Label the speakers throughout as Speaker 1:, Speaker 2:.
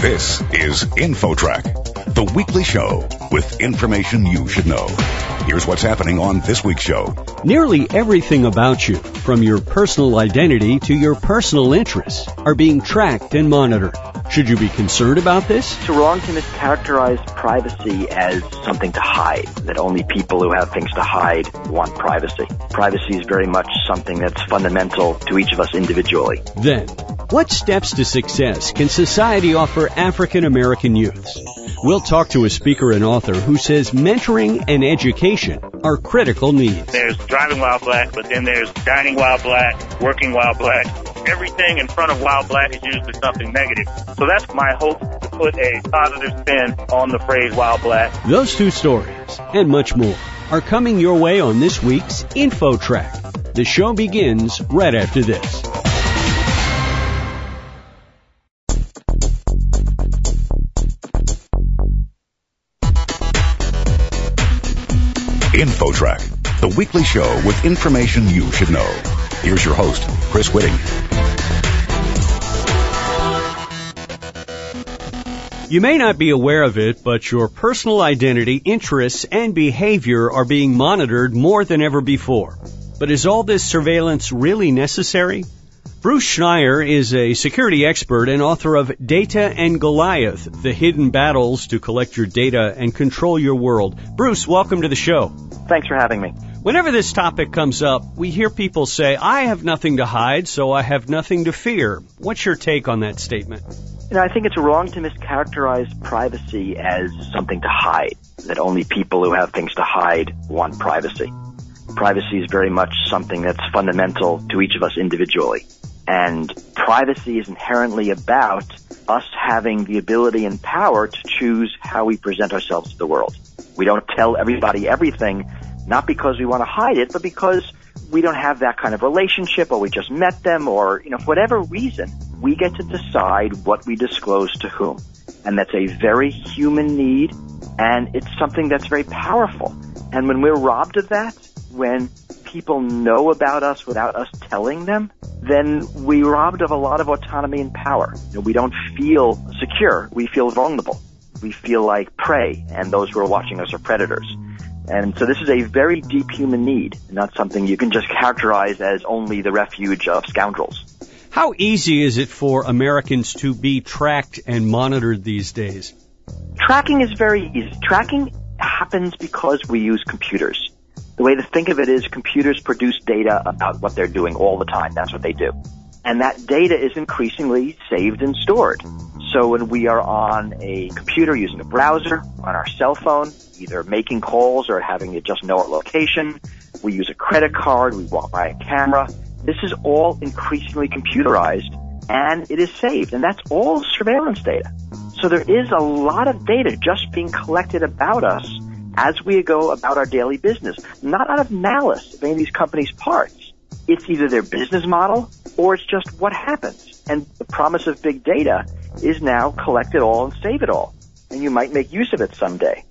Speaker 1: This is InfoTrack, the weekly show with information you should know. Here's what's happening on this week's show.
Speaker 2: Nearly everything about you, from your personal identity to your personal interests, are being tracked and monitored. Should you be concerned about this?
Speaker 3: It's wrong to mischaracterize privacy as something to hide, that only people who have things to hide want privacy. Privacy is very much something that's fundamental to each of us individually.
Speaker 2: Then, what steps to success can society offer African American youths? We'll talk to a speaker and author who says mentoring and education are critical needs.
Speaker 4: There's driving while black, but then there's dining while black, working while black. Everything in front of while black is usually something negative. So that's my hope to put a positive spin on the phrase while black.
Speaker 2: Those two stories and much more are coming your way on this week's Info Track. The show begins right after this.
Speaker 1: InfoTrack, the weekly show with information you should know. Here's your host, Chris Whitting.
Speaker 2: You may not be aware of it, but your personal identity, interests, and behavior are being monitored more than ever before. But is all this surveillance really necessary? Bruce Schneier is a security expert and author of Data and Goliath, the hidden battles to collect your data and control your world. Bruce, welcome to the show.
Speaker 3: Thanks for having me.
Speaker 2: Whenever this topic comes up, we hear people say, I have nothing to hide, so I have nothing to fear. What's your take on that statement?
Speaker 3: You know, I think it's wrong to mischaracterize privacy as something to hide, that only people who have things to hide want privacy. Privacy is very much something that's fundamental to each of us individually. And privacy is inherently about us having the ability and power to choose how we present ourselves to the world. We don't tell everybody everything, not because we want to hide it, but because we don't have that kind of relationship or we just met them or, you know, for whatever reason, we get to decide what we disclose to whom. And that's a very human need and it's something that's very powerful. And when we're robbed of that, when people know about us without us telling them, then we robbed of a lot of autonomy and power. You know, we don't feel secure. We feel vulnerable. We feel like prey, and those who are watching us are predators. And so this is a very deep human need, not something you can just characterize as only the refuge of scoundrels.
Speaker 2: How easy is it for Americans to be tracked and monitored these days?
Speaker 3: Tracking is very easy. Tracking happens because we use computers. The way to think of it is computers produce data about what they're doing all the time. That's what they do. And that data is increasingly saved and stored. So when we are on a computer using a browser, on our cell phone, either making calls or having it just know our location, we use a credit card, we walk by a camera, this is all increasingly computerized and it is saved. And that's all surveillance data. So there is a lot of data just being collected about us as we go about our daily business, not out of malice of any of these companies' parts. It's either their business model or it's just what happens. And the promise of big data is now collect it all and save it all. And you might make use of it someday.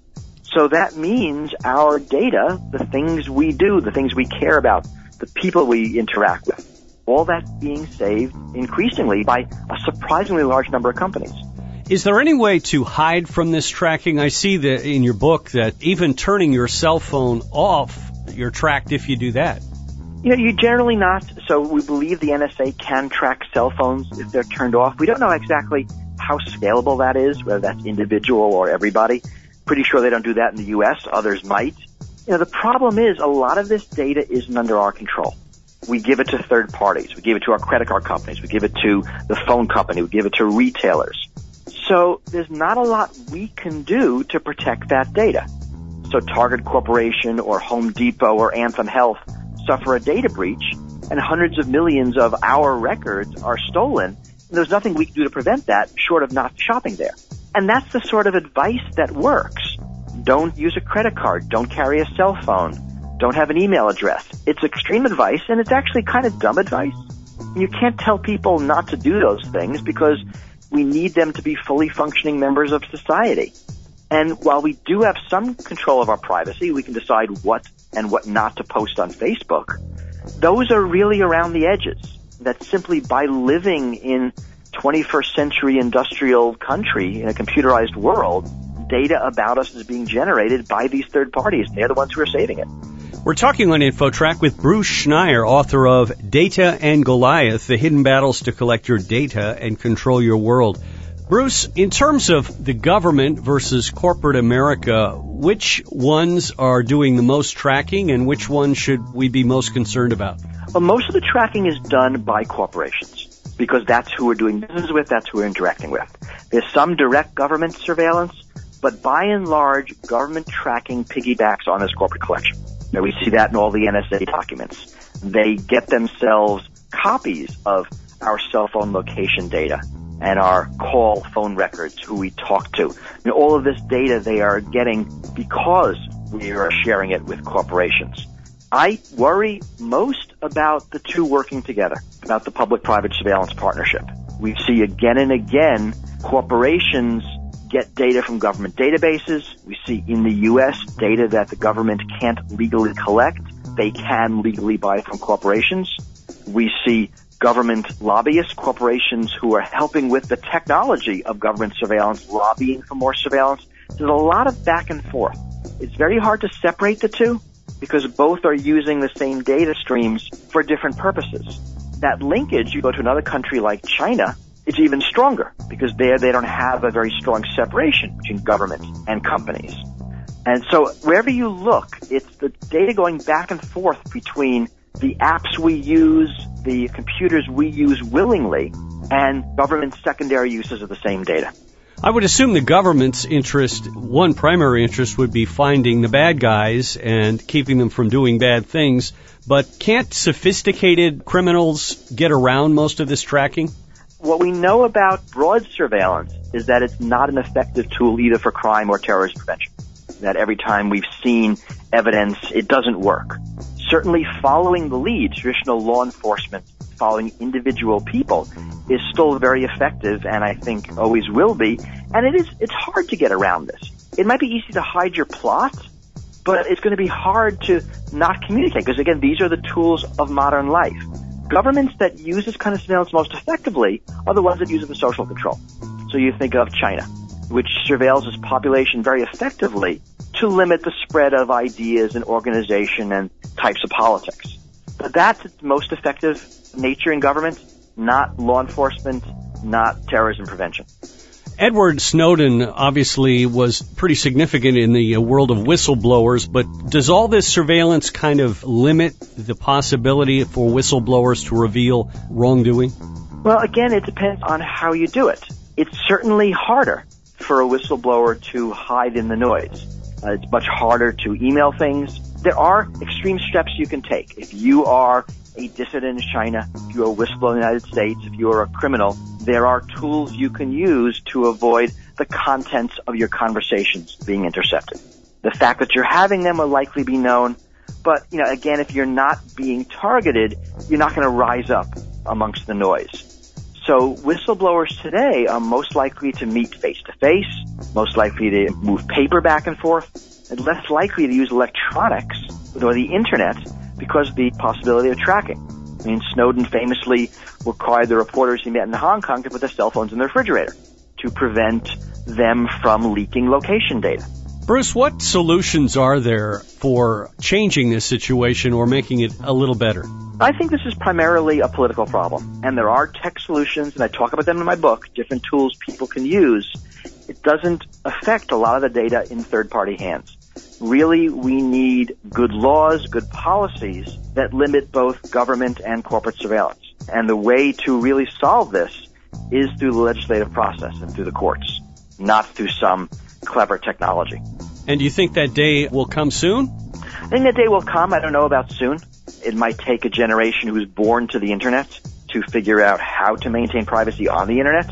Speaker 3: So that means our data, the things we do, the things we care about, the people we interact with, all that's being saved increasingly by a surprisingly large number of companies.
Speaker 2: Is there any way to hide from this tracking? I see that in your book that even turning your cell phone off, you're tracked if you do that.
Speaker 3: You know, you generally not. So we believe the NSA can track cell phones if they're turned off. We don't know exactly how scalable that is, whether that's individual or everybody. Pretty sure they don't do that in the U.S. Others might. You know, the problem is a lot of this data isn't under our control. We give it to third parties. We give it to our credit card companies. We give it to the phone company. We give it to retailers. So there's not a lot we can do to protect that data. So Target Corporation or Home Depot or Anthem Health suffer a data breach and hundreds of millions of our records are stolen. And there's nothing we can do to prevent that short of not shopping there. And that's the sort of advice that works. Don't use a credit card. Don't carry a cell phone. Don't have an email address. It's extreme advice and it's actually kind of dumb advice. You can't tell people not to do those things because we need them to be fully functioning members of society. And while we do have some control of our privacy, we can decide what and what not to post on Facebook. Those are really around the edges. That simply by living in 21st century industrial country in a computerized world, data about us is being generated by these third parties. They're the ones who are saving it.
Speaker 2: We're talking on InfoTrack with Bruce Schneier, author of Data and Goliath, the hidden battles to collect your data and control your world. Bruce, in terms of the government versus corporate America, which ones are doing the most tracking and which ones should we be most concerned about?
Speaker 3: Well, most of the tracking is done by corporations because that's who we're doing business with, that's who we're interacting with. There's some direct government surveillance, but by and large, government tracking piggybacks on this corporate collection. Now, we see that in all the NSA documents. They get themselves copies of our cell phone location data and our call phone records, who we talk to. And all of this data they are getting because we are sharing it with corporations. I worry most about the two working together, about the public-private surveillance partnership. We see again and again corporations get data from government databases. We see in the U.S. data that the government can't legally collect. They can legally buy from corporations. We see government lobbyists, corporations who are helping with the technology of government surveillance, lobbying for more surveillance. There's a lot of back and forth. It's very hard to separate the two because both are using the same data streams for different purposes. That linkage, you go to another country like China, it's even stronger because there they don't have a very strong separation between government and companies. And so wherever you look, it's the data going back and forth between the apps we use, the computers we use willingly, and government secondary uses of the same data.
Speaker 2: I would assume the government's interest, one primary interest would be finding the bad guys and keeping them from doing bad things. But can't sophisticated criminals get around most of this tracking?
Speaker 3: What we know about broad surveillance is that it's not an effective tool either for crime or terrorism prevention. That every time we've seen evidence, it doesn't work. Certainly following the lead, traditional law enforcement following individual people is still very effective and I think always will be. And it is, it's hard to get around this. It might be easy to hide your plot, but it's going to be hard to not communicate because again, these are the tools of modern life. Governments that use this kind of surveillance most effectively are the ones that use it for social control. So you think of China, which surveils its population very effectively to limit the spread of ideas and organization and types of politics. But that's its most effective nature in government, not law enforcement, not terrorism prevention.
Speaker 2: Edward Snowden obviously was pretty significant in the uh, world of whistleblowers, but does all this surveillance kind of limit the possibility for whistleblowers to reveal wrongdoing?
Speaker 3: Well, again, it depends on how you do it. It's certainly harder for a whistleblower to hide in the noise. Uh, it's much harder to email things. There are extreme steps you can take. If you are a dissident in China, if you're a whistleblower in the United States, if you're a criminal, there are tools you can use to avoid the contents of your conversations being intercepted. The fact that you're having them will likely be known, but you know, again, if you're not being targeted, you're not going to rise up amongst the noise. So whistleblowers today are most likely to meet face to face, most likely to move paper back and forth, and less likely to use electronics or the internet because of the possibility of tracking. I mean, Snowden famously required the reporters he met in Hong Kong to put their cell phones in the refrigerator to prevent them from leaking location data.
Speaker 2: Bruce, what solutions are there for changing this situation or making it a little better?
Speaker 3: I think this is primarily a political problem, and there are tech solutions, and I talk about them in my book, different tools people can use. It doesn't affect a lot of the data in third-party hands really we need good laws, good policies that limit both government and corporate surveillance. And the way to really solve this is through the legislative process and through the courts, not through some clever technology.
Speaker 2: And do you think that day will come soon?
Speaker 3: I think that day will come. I don't know about soon. It might take a generation who's born to the internet to figure out how to maintain privacy on the internet.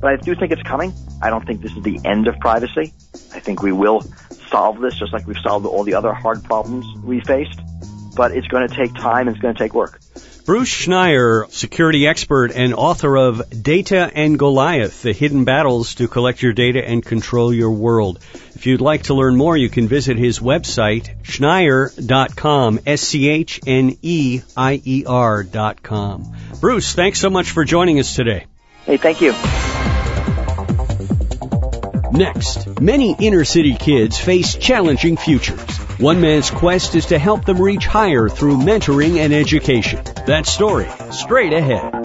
Speaker 3: But I do think it's coming. I don't think this is the end of privacy. I think we will solve this just like we've solved all the other hard problems we faced. But it's going to take time and it's going to take work.
Speaker 2: Bruce Schneier, security expert and author of Data and Goliath, the hidden battles to collect your data and control your world. If you'd like to learn more, you can visit his website, schneier.com, S-C-H-N-E-I-E-R dot com. Bruce, thanks so much for joining us today.
Speaker 3: Hey, thank you.
Speaker 2: Next, many inner city kids face challenging futures. One man's quest is to help them reach higher through mentoring and education. That story, straight ahead.